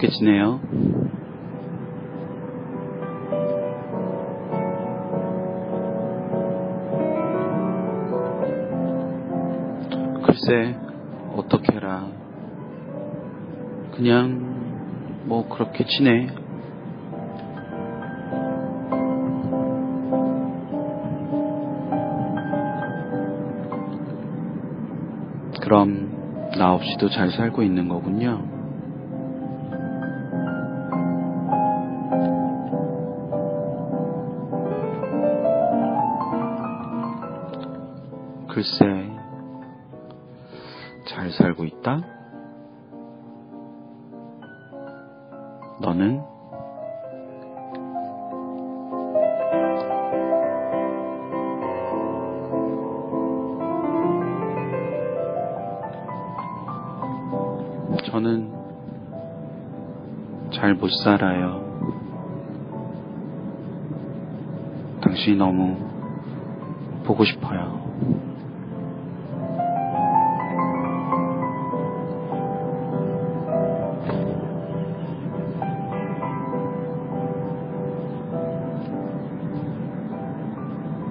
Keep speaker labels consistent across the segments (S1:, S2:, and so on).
S1: 어떻게 지내요? 글쎄, 어떻게 해라. 그냥, 뭐, 그렇게 지내. 그럼, 나 없이도 잘 살고 있는 거군요. 글쎄, 잘 살고 있다? 너는? 저는 잘 못 살아요. 당신이 너무 보고 싶어요.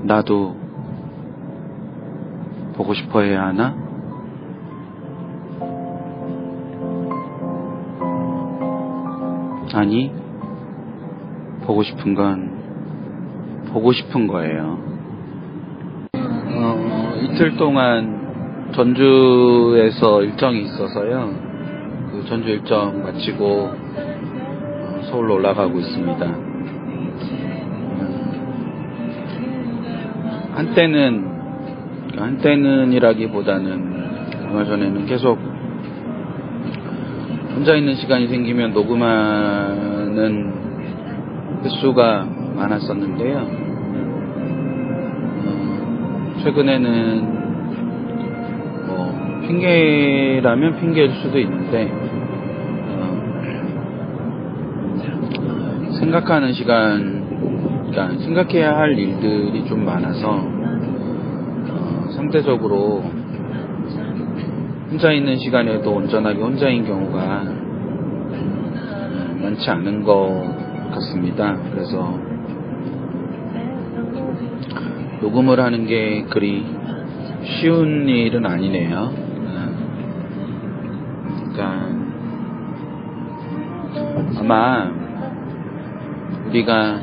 S1: 나도 보고 싶어 해야 하나? 아니, 보고 싶은 건 보고 싶은 거예요. 어, 이틀 동안 전주에서 일정이 있어서요. 그 전주 일정 마치고 어, 서울로 올라가고 있습니다. 한때는 한때는이라기보다는 얼마 전에는 계속 혼자 있는 시간이 생기면 녹음하는 횟수가 많았었는데요. 어, 최근에는 뭐 핑계라면 핑계일 수도 있는데 어, 생각하는 시간 그러니까 생각해야 할 일들이 좀 많아서 어, 상대적으로 혼자 있는 시간에도 온전하게 혼자인 경우가 어, 많지 않은 것 같습니다. 그래서 녹음을 하는 게 그리 쉬운 일은 아니네요. 그러니까 아마 우리가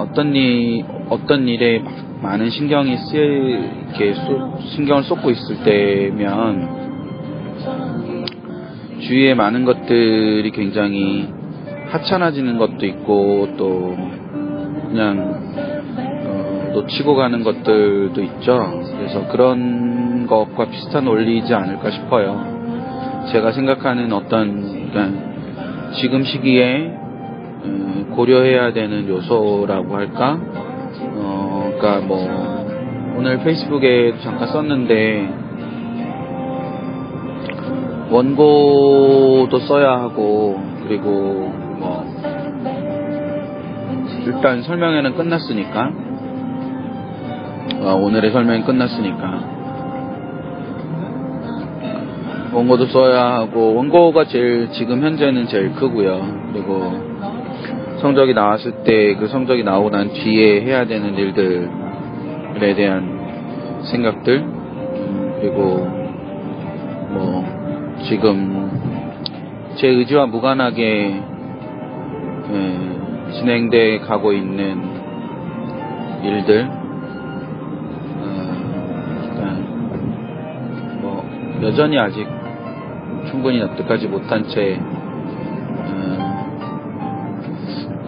S1: 어떤 일, 어떤 일에 많은 신경이 쓰이게 신경을 쏟고 있을 때면 주위에 많은 것들이 굉장히 하찮아지는 것도 있고 또 그냥 어, 놓치고 가는 것들도 있죠. 그래서 그런 것과 비슷한 원리이지 않을까 싶어요. 제가 생각하는 어떤 그러니까 지금 시기에 고려해야 되는 요소라고 할까? 어, 그니까 뭐, 오늘 페이스북에 잠깐 썼는데, 원고도 써야 하고, 그리고 뭐, 일단 설명회는 끝났으니까, 어, 오늘의 설명이 끝났으니까, 원고도 써야 하고, 원고가 제일, 지금 현재는 제일 크고요. 그리고, 성적이 나왔을 때 그 성적이 나오고 난 뒤에 해야 되는 일들에 대한 생각들 그리고 뭐 지금 제 의지와 무관하게 예, 진행돼 가고 있는 일들 어, 뭐 여전히 아직 충분히 납득하지 못한 채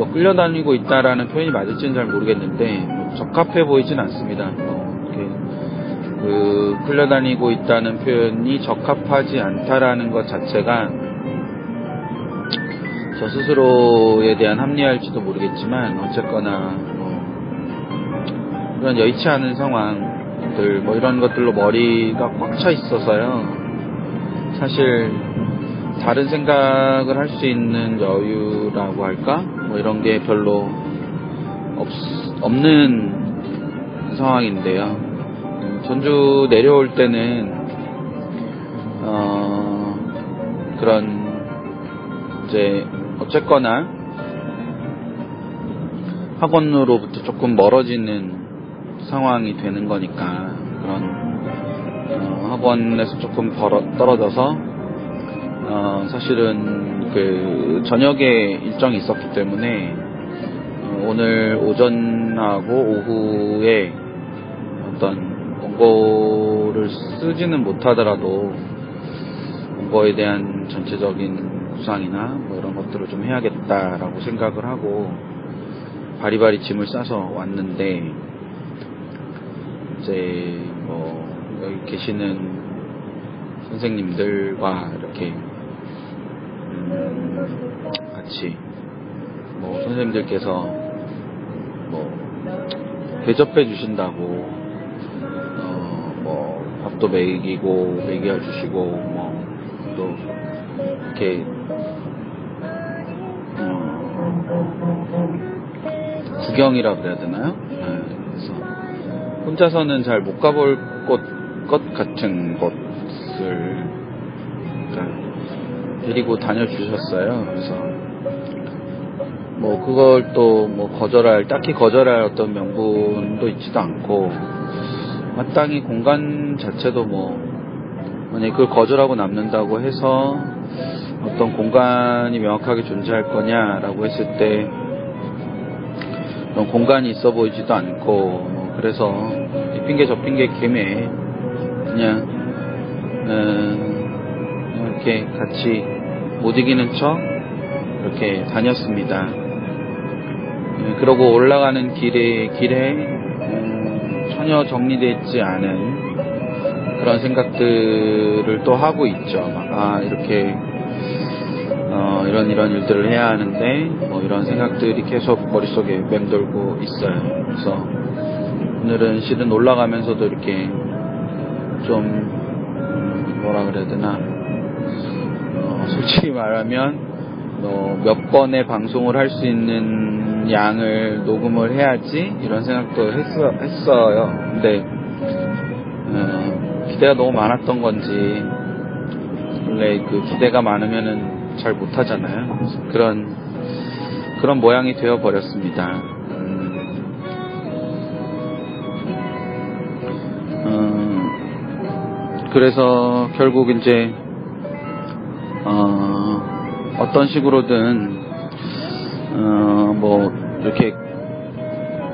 S1: 뭐 끌려다니고 있다라는 표현이 맞을지는 잘 모르겠는데 뭐 적합해 보이진 않습니다. 뭐그 끌려다니고 있다는 표현이 적합하지 않다라는 것 자체가 저 스스로에 대한 합리화일지도 모르겠지만 어쨌거나 뭐 이런 여의치 않은 상황들 뭐 이런 것들로 머리가 꽉 차 있어서요. 사실 다른 생각을 할 수 있는 여유라고 할까? 뭐 이런 게 별로 없, 없는 상황인데요. 음, 전주 내려올 때는 어, 그런 이제 어쨌거나 학원으로부터 조금 멀어지는 상황이 되는 거니까 그런 어, 학원에서 조금 벌어, 떨어져서 어, 사실은 그 저녁에 일정이 있었기 때문에 어, 오늘 오전하고 오후에 어떤 원고를 쓰지는 못하더라도 원고에 대한 전체적인 구상이나 뭐 이런 것들을 좀 해야겠다라고 생각을 하고 바리바리 짐을 싸서 왔는데 이제 뭐 여기 계시는 선생님들과 이렇게 음, 같이 뭐 선생님들께서 뭐 대접해 주신다고 어, 뭐 밥도 먹이고 먹여 주시고 뭐 또 이렇게 어, 구경이라 그래야 되나요? 네, 그래서 혼자서는 잘 못 가볼 곳, 것 같은 곳을 데리고 다녀주셨어요. 그래서 뭐 그걸 또 뭐 거절할 딱히 거절할 어떤 명분도 있지도 않고 마땅히 공간 자체도 뭐 만약에 그걸 거절하고 남는다고 해서 어떤 공간이 명확하게 존재할 거냐라고 했을 때 그런 공간이 있어 보이지도 않고 뭐 그래서 이 핑계 저 핑계 개매 그냥 음, 이렇게 같이 못 이기는 척 이렇게 다녔습니다. 예, 그러고 올라가는 길에 길에 음, 전혀 정리되지 않은 그런 생각들을 또 하고 있죠. 막, 아 이렇게 어, 이런 이런 일들을 해야 하는데 뭐 이런 생각들이 계속 머릿속에 맴돌고 있어요. 그래서 오늘은 실은 올라가면서도 이렇게 좀 음, 뭐라 그래야 되나 어, 솔직히 말하면 어, 몇 번의 방송을 할 수 있는 양을 녹음을 해야지 이런 생각도 했어, 했어 요. 근데 어, 기대가 너무 많았던 건지 원래 그 기대가 많으면은 잘 못하잖아요. 그런 그런 모양이 되어 버렸습니다. 음, 그래서 결국 이제 어, 어떤 식으로든 어, 뭐 이렇게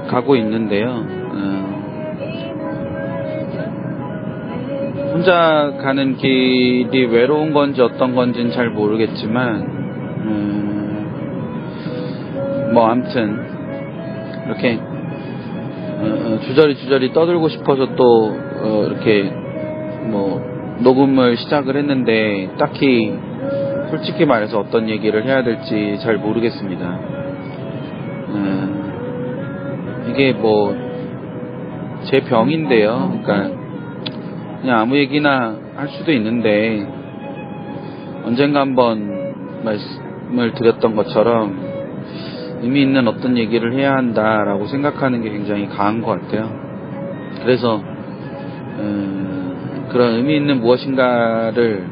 S1: 가고 있는데요. 어, 혼자 가는 길이 외로운 건지 어떤 건지는 잘 모르겠지만, 음, 뭐, 암튼, 이렇게, 어, 주저리 주저리 떠들고 싶어서 또, 어, 이렇게, 뭐, 녹음을 시작을 했는데, 딱히, 솔직히 말해서 어떤 얘기를 해야 될지 잘 모르겠습니다. 음, 이게 뭐, 제 병인데요. 그러니까, 그냥 아무 얘기나 할 수도 있는데 언젠가 한번 말씀을 드렸던 것처럼 의미 있는 어떤 얘기를 해야 한다라고 생각하는 게 굉장히 강한 것 같아요. 그래서 음, 그런 의미 있는 무엇인가를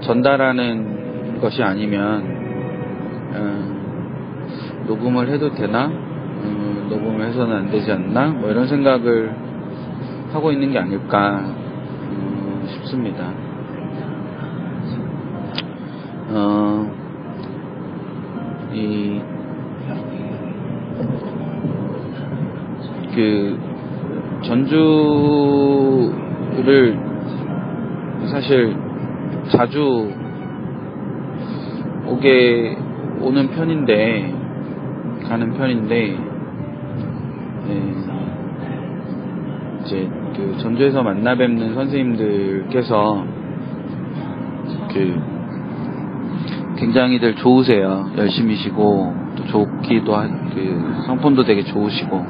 S1: 전달하는 것이 아니면 음, 녹음을 해도 되나? 음, 녹음을 해서는 안 되지 않나? 뭐 이런 생각을 하고 있는 게 아닐까 싶습니다. 어, 이, 그, 전주를 사실 자주 오게 오는 편인데 가는 편인데 네, 이제 그 전주에서 만나 뵙는 선생님들께서 그 굉장히들 좋으세요. 열심히시고 또 좋기도 하, 그 성품도 되게 좋으시고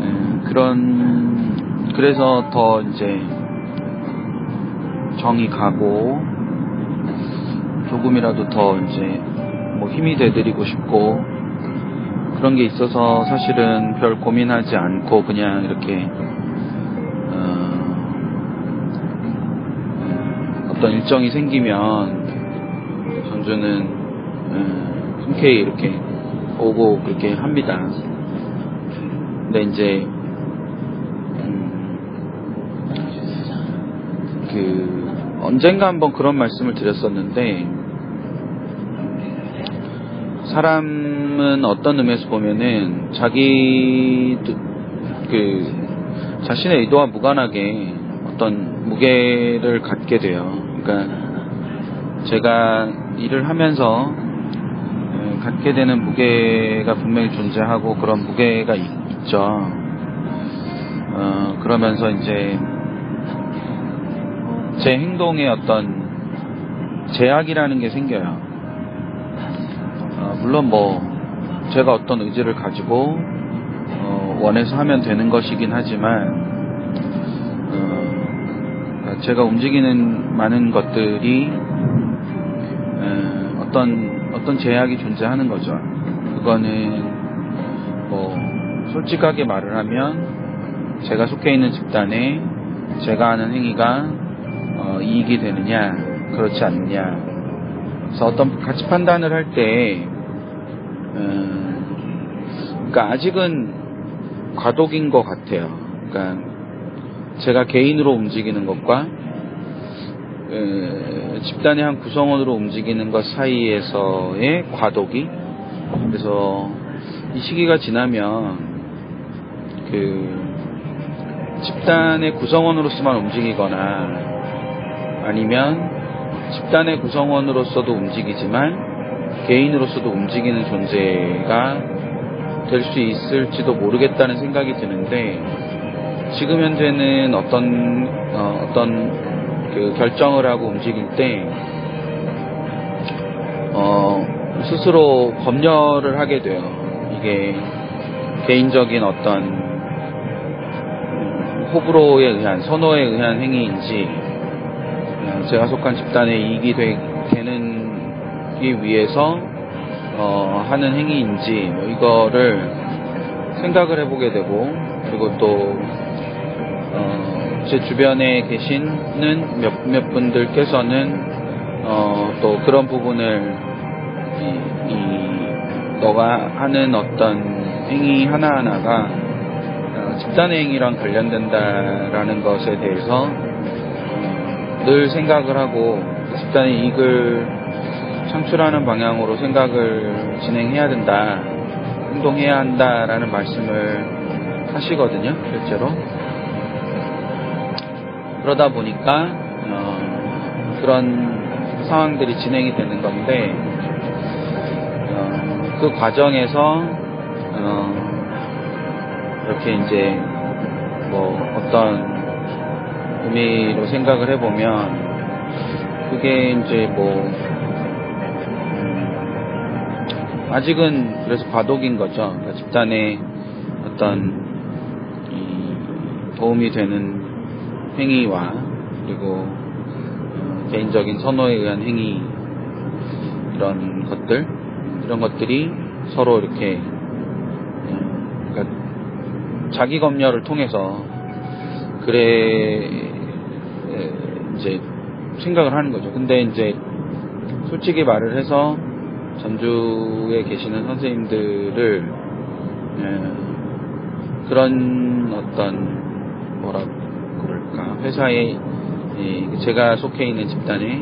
S1: 예, 그런 그래서 더 이제 정이 가고 조금이라도 더 이제 뭐 힘이 돼드리고 싶고 그런 게 있어서 사실은 별 고민하지 않고 그냥 이렇게 어, 어떤 일정이 생기면 전주는 음, 흔쾌히 이렇게 오고 그렇게 합니다. 근데 이제 음, 그 언젠가 한번 그런 말씀을 드렸었는데 사람은 어떤 의미에서 보면은 자기 그 자신의 의도와 무관하게 어떤 무게를 갖게 돼요. 그러니까 제가 일을 하면서 어, 갖게 되는 무게가 분명히 존재하고 그런 무게가 있, 죠 어, 그러면서 이제 제 행동에 어떤 제약이라는 게 생겨요. 어, 물론 뭐 제가 어떤 의지를 가지고 어, 원해서 하면 되는 것이긴 하지만 어, 제가 움직이는 많은 것들이 에, 어떤 어떤 제약이 존재하는 거죠. 그거는 뭐 솔직하게 말을 하면 제가 속해 있는 집단에 제가 하는 행위가 어, 이익이 되느냐 그렇지 않느냐 그래서 어떤 가치 판단을 할 때 그러니까 아직은 과도기인 것 같아요. 그러니까 제가 개인으로 움직이는 것과 에, 집단의 한 구성원으로 움직이는 것 사이에서의 과도기. 그래서 이 시기가 지나면 그 집단의 구성원으로서만 움직이거나 아니면 집단의 구성원으로서도 움직이지만 개인으로서도 움직이는 존재가 될 수 있을지도 모르겠다는 생각이 드는데 지금 현재는 어떤 어, 어떤 그 결정을 하고 움직일 때 어, 스스로 검열을 하게 돼요. 이게 개인적인 어떤 호불호에 의한 선호에 의한 행위인지 제가 속한 집단에 이익이 되, 되는 기 위해서 어, 하는 행위인지 뭐 이거를 생각을 해보게 되고 그리고 또 어, 제 주변에 계시는 몇몇 분들께서는 어, 또 그런 부분을 이, 이 너가 하는 어떤 행위 하나하나가 어, 집단의 행위랑 관련된다라는 것에 대해서 어, 늘 생각을 하고 집단의 이익을 창출하는 방향으로 생각을 진행해야 된다, 행동해야 한다라는 말씀을 하시거든요, 실제로. 그러다 보니까 어, 그런 상황들이 진행이 되는 건데 어, 그 과정에서 어, 이렇게 이제 뭐 어떤 의미로 생각을 해보면 그게 이제 뭐 아직은 그래서 과도기인 거죠. 그러니까 집단의 어떤 도움이 되는 행위와 그리고 개인적인 선호에 의한 행위 이런 것들 이런 것들이 서로 이렇게 그러니까 자기 검열을 통해서 그래 이제 생각을 하는 거죠. 근데 이제 솔직히 말을 해서 전주에 계시는 선생님들을 그런 어떤 뭐라 그럴까 회사에 제가 속해 있는 집단에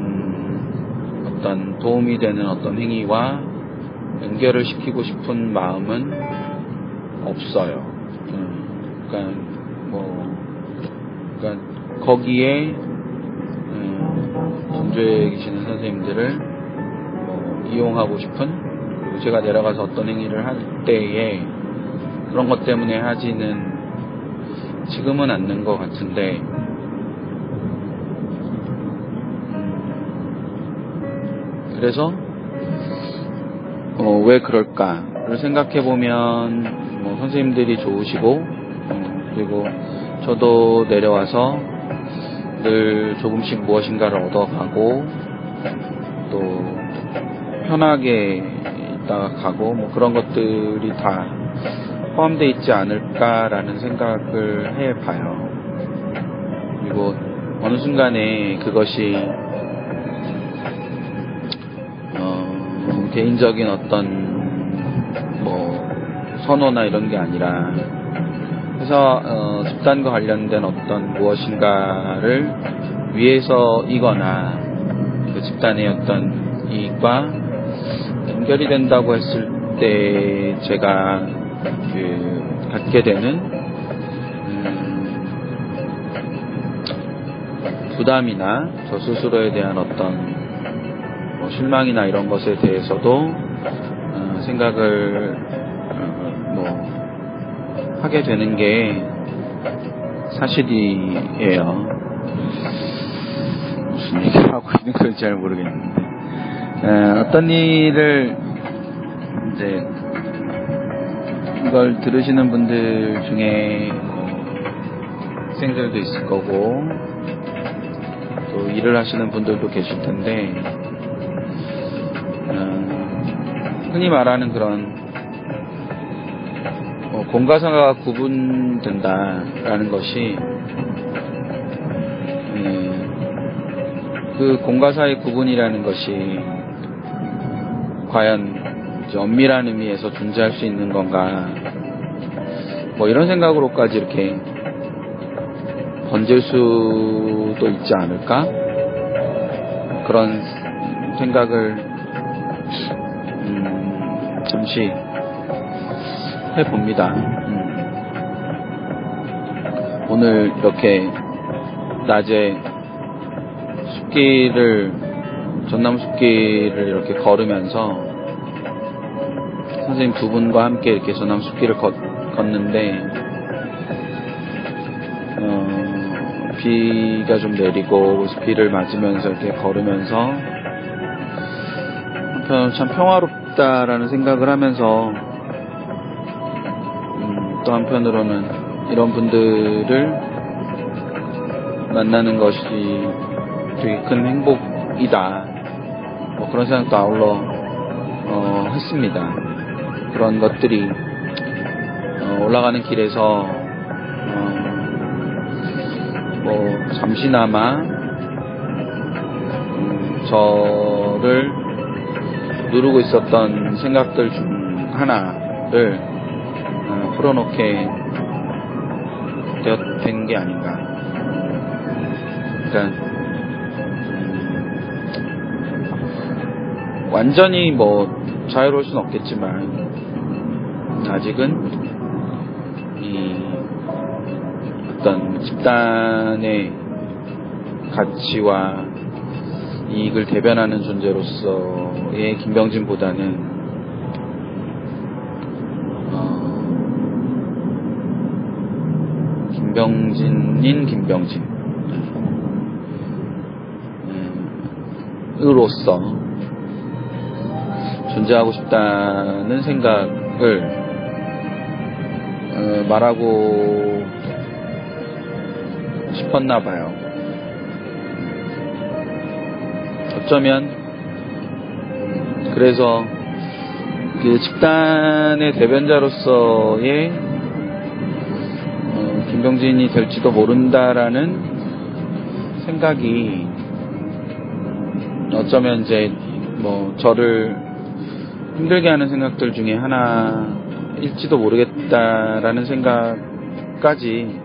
S1: 음 어떤 도움이 되는 어떤 행위와 연결을 시키고 싶은 마음은 없어요. 음, 그러니까 뭐 그러니까 거기에 음 정조에 계시는 선생님들을 뭐 이용하고 싶은 그리고 제가 내려가서 어떤 행위를 할 때에 그런 것 때문에 하지는 지금은 않는 것 같은데 그래서 어, 왜 그럴까를 생각해 보면 뭐 선생님들이 좋으시고 어, 그리고 저도 내려와서 늘 조금씩 무엇인가를 얻어가고 또 편하게 있다가 가고 뭐 그런 것들이 다 포함되어 있지 않을까라는 생각을 해봐요. 그리고 어느 순간에 그것이 어, 개인적인 어떤 뭐 선호나 이런 게 아니라 그래서 어, 집단과 관련된 어떤 무엇인가를 위해서이거나 그 집단의 어떤 이익과 연결이 된다고 했을 때 제가 그 갖게 되는 음, 부담이나 저 스스로에 대한 어떤 뭐 실망이나 이런 것에 대해서도 어, 생각을 어, 뭐 하게 되는 게 사실이에요. 무슨 얘기를 하고 있는 건지 잘 모르겠는데 에, 어떤 일을 이제 이걸 들으시는 분들 중에 뭐 학생들도 있을 거고 또 일을 하시는 분들도 계실 텐데 어, 흔히 말하는 그런 뭐 공과 사가 구분된다라는 것이 예, 그 공과 사의 구분이라는 것이 과연 엄밀한 의미에서 존재할 수 있는 건가 뭐 이런 생각으로까지 이렇게 번질 수도 있지 않을까 그런 생각을 음, 잠시 해봅니다. 음. 오늘 이렇게 낮에 숲길을 전남 숲길을 이렇게 걸으면서 선생님 두 분과 함께 이렇게 전남 숲길을 걷, 걷는데 어, 비가 좀 내리고 비를 맞으면서 이렇게 걸으면서 한편 참 평화롭다라는 생각을 하면서 음, 또 한편으로는 이런 분들을 만나는 것이 되게 큰 행복이다. 뭐 그런 생각도 아울러 어, 했습니다. 그런 것들이 어, 올라가는 길에서 어, 뭐 잠시나마 음, 저를 누르고 있었던 생각들 중 하나를 어, 풀어놓게 된게 아닌가. 그러니까 완전히 뭐 자유로울 수는 없겠지만 아직은 이 어떤 집단의 가치와 이익을 대변하는 존재로서의 김병진보다는 어, 김병진인 김병진. 음, 으로서 존재하고 싶다는 생각을 어, 말하고 싶었나 봐요. 어쩌면 그래서 그 집단의 대변자로서의 어, 김병진이 될지도 모른다라는 생각이 어쩌면 이제 뭐 저를 힘들게 하는 생각들 중에 하나일지도 모르겠다라는 생각까지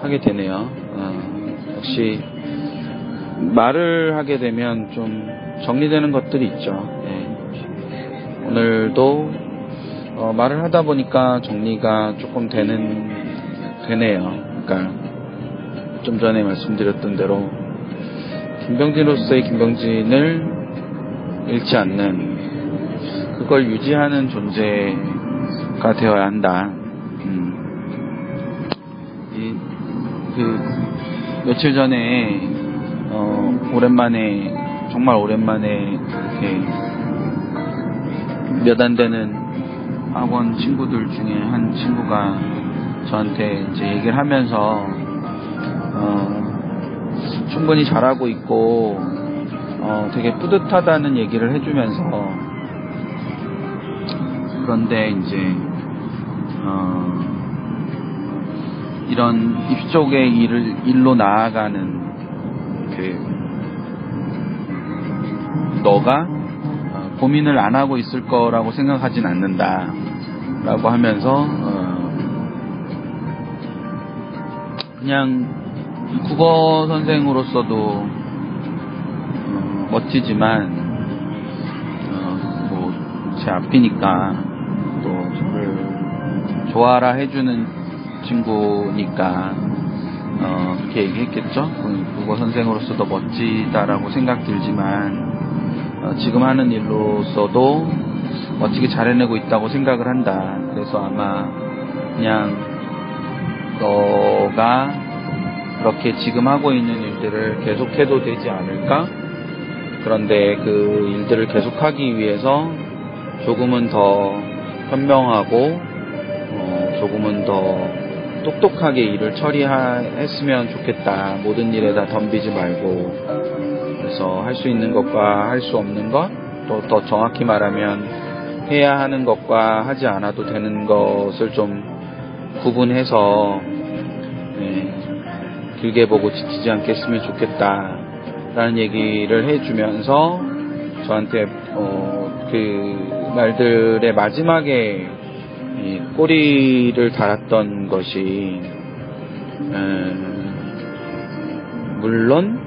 S1: 하게 되네요. 어, 역시 말을 하게 되면 좀 정리되는 것들이 있죠. 예. 오늘도 어, 말을 하다 보니까 정리가 조금 되는 되네요. 그러니까 좀 전에 말씀드렸던 대로 김병진으로서의 김병진을 잃지 않는 그걸 유지하는 존재가 되어야 한다. 음. 이, 그 며칠 전에 어, 오랜만에 정말 오랜만에 몇 안 되는 학원 친구들 중에 한 친구가 저한테 이제 얘기를 하면서 어, 충분히 잘하고 있고 어, 되게 뿌듯하다는 얘기를 해주면서 그런데 이제 어, 이런 입시 쪽의 일을 일로 나아가는 그 너가 어, 고민을 안 하고 있을 거라고 생각하진 않는다 라고 하면서 어, 그냥 국어 선생으로서도 어, 멋지지만 어, 뭐제 앞이니까 또 저를 좋아라 해주는 친구니까 어, 그렇게 얘기했겠죠. 국어 선생으로서도 멋지다라고 생각 들지만 어, 지금 하는 일로서도 멋지게 잘 해내고 있다고 생각을 한다. 그래서 아마 그냥 너가 그렇게 지금 하고 있는 일들을 계속해도 되지 않을까? 그런데 그 일들을 계속하기 위해서 조금은 더 현명하고 어, 조금은 더 똑똑하게 일을 처리했으면 좋겠다. 모든 일에다 덤비지 말고 그래서 할 수 있는 것과 할 수 없는 것, 또 더 정확히 말하면 해야 하는 것과 하지 않아도 되는 것을 좀 구분해서 네, 길게 보고 지치지 않겠으면 좋겠다. 라는 얘기를 해주면서 저한테 어, 그 말들의 마지막에 꼬리를 달았던 것이 음, 물론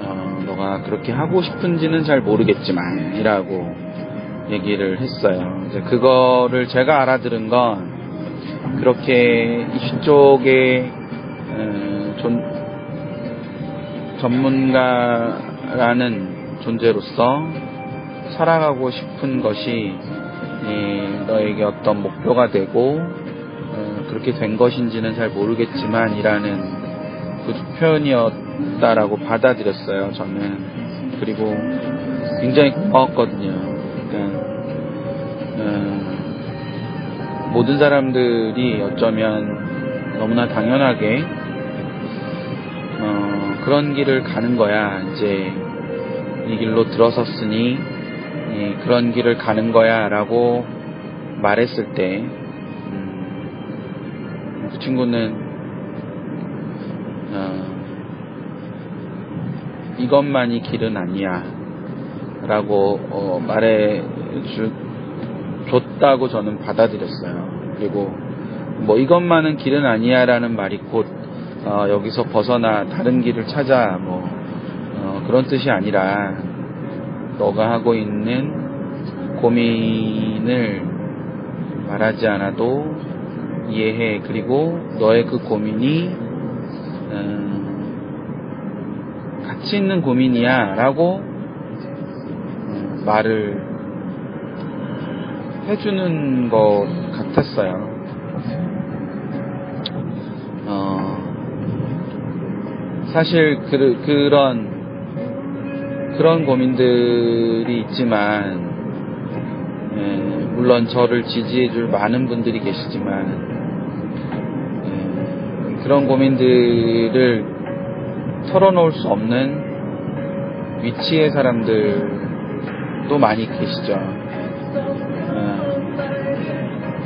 S1: 어, 너가 그렇게 하고 싶은지는 잘 모르겠지만 이라고 얘기를 했어요. 이제 그거를 제가 알아들은 건 그렇게 이슈 쪽에 음, 존, 전문가라는 존재로서 살아가고 싶은 것이 너에게 어떤 목표가 되고 어, 그렇게 된 것인지는 잘 모르겠지만 이라는 그 표현이었다라고 받아들였어요 저는. 그리고 굉장히 고마웠거든요. 그러니까 어, 모든 사람들이 어쩌면 너무나 당연하게 어, 그런 길을 가는 거야. 이제 이 길로 들어섰으니 예, 그런 길을 가는 거야 라고 말했을 때, 음, 그 친구는, 어, 이것만이 길은 아니야 라고 어, 말해 주, 줬다고 저는 받아들였어요. 그리고 뭐 이것만은 길은 아니야 라는 말이 곧 어, 여기서 벗어나 다른 길을 찾아 뭐 어, 그런 뜻이 아니라 너가 하고 있는 고민을 말하지 않아도 이해해. 그리고 너의 그 고민이 음, 가치 있는 고민이야 라고 음, 말을 해주는 것 같았어요. 어, 사실 그, 그런 그런 고민들이 있지만 예, 물론 저를 지지해줄 많은 분들이 계시지만 예, 그런 고민들을 털어놓을 수 없는 위치의 사람들도 많이 계시죠. 예,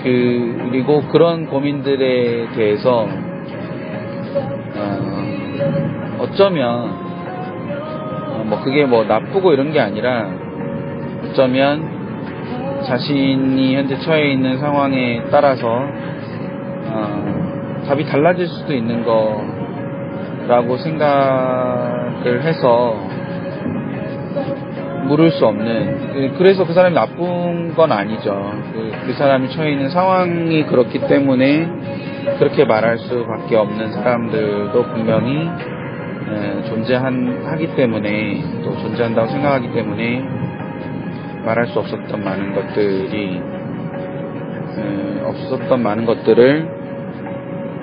S1: 그, 그리고 그런 고민들에 대해서 어, 어쩌면 뭐 그게 뭐 나쁘고 이런 게 아니라 어쩌면 자신이 현재 처해 있는 상황에 따라서 어, 답이 달라질 수도 있는 거라고 생각을 해서 물을 수 없는 그, 그래서 그 사람이 나쁜 건 아니죠. 그, 그 사람이 처해 있는 상황이 그렇기 때문에 그렇게 말할 수밖에 없는 사람들도 분명히 에, 존재하기 때문에 또 존재한다고 생각하기 때문에 말할 수 없었던 많은 것들이 에, 없었던 많은 것들을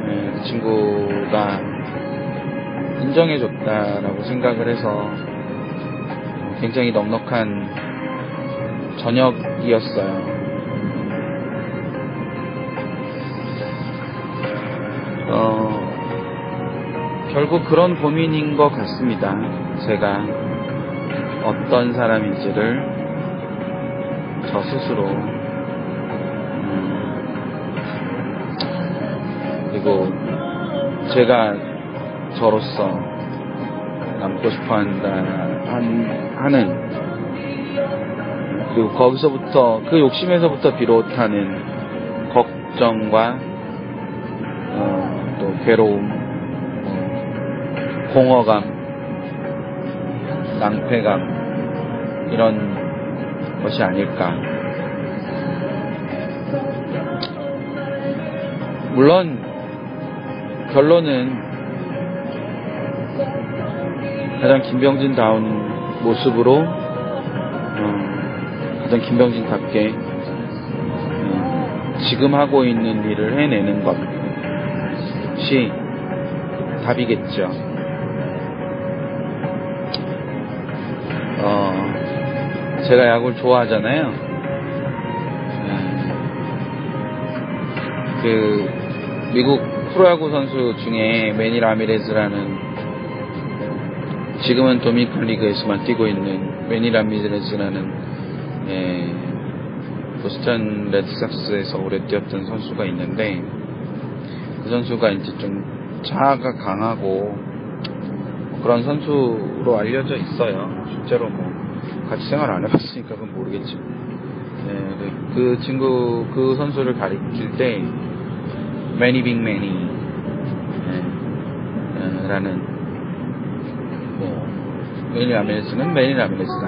S1: 에, 그 친구가 인정해줬다라고 생각을 해서 굉장히 넉넉한 저녁이었어요. 결국 그런 고민인 것 같습니다. 제가 어떤 사람인지를 저 스스로 음, 그리고 제가 저로서 남고 싶어 한다 한, 하는 그리고 거기서부터 그 욕심에서부터 비롯하는 걱정과 어, 또 괴로움, 어, 공허감, 낭패감 이런 것이 아닐까. 물론 결론은 가장 김병진다운 모습으로 어, 가장 김병진답게 어, 지금 하고 있는 일을 해내는 것이 답이겠죠. 제가 야구를 좋아하잖아요. 음, 그 미국 프로야구 선수 중에 매니 라미레즈라는 지금은 도미니칸 리그에서만 뛰고 있는 매니 라미레즈라는 예, 보스턴 레드삭스에서 오래 뛰었던 선수가 있는데 그 선수가 이제 좀 자아가 강하고 그런 선수로 알려져 있어요. 실제로 뭐 같이 생활 안 해봤으니까 그건 모르겠지. 네, 그 친구 그 선수를 가리킬 때 매니 빅 매니 라는 뭐 매니 라미레스는 매니 라미레스다.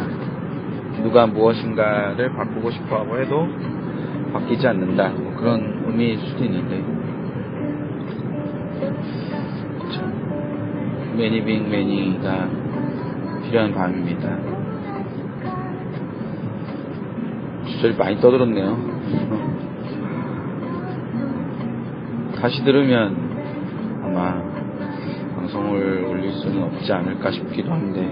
S1: 누가 무엇인가를 바꾸고 싶어 하고 해도 바뀌지 않는다. 뭐 그런 의미일 수도 있는데. 매니 빅 매니가 필요한 밤입니다. 주저리 많이 떠들었네요. 다시 들으면 아마 방송을 올릴 수는 없지 않을까 싶기도 한데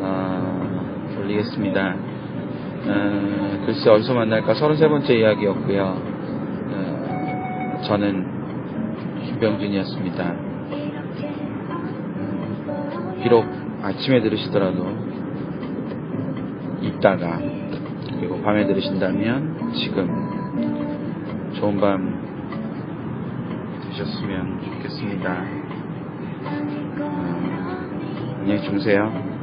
S1: 아, 올리겠습니다. 아, 글쎄 어디서 만날까 33번째 이야기였고요. 아, 저는 김병준이었습니다. 비록 아침에 들으시더라도 이따가 그리고 밤에 들으신다면 지금 좋은 밤 되셨으면 좋겠습니다. 어, 안녕히 주무세요.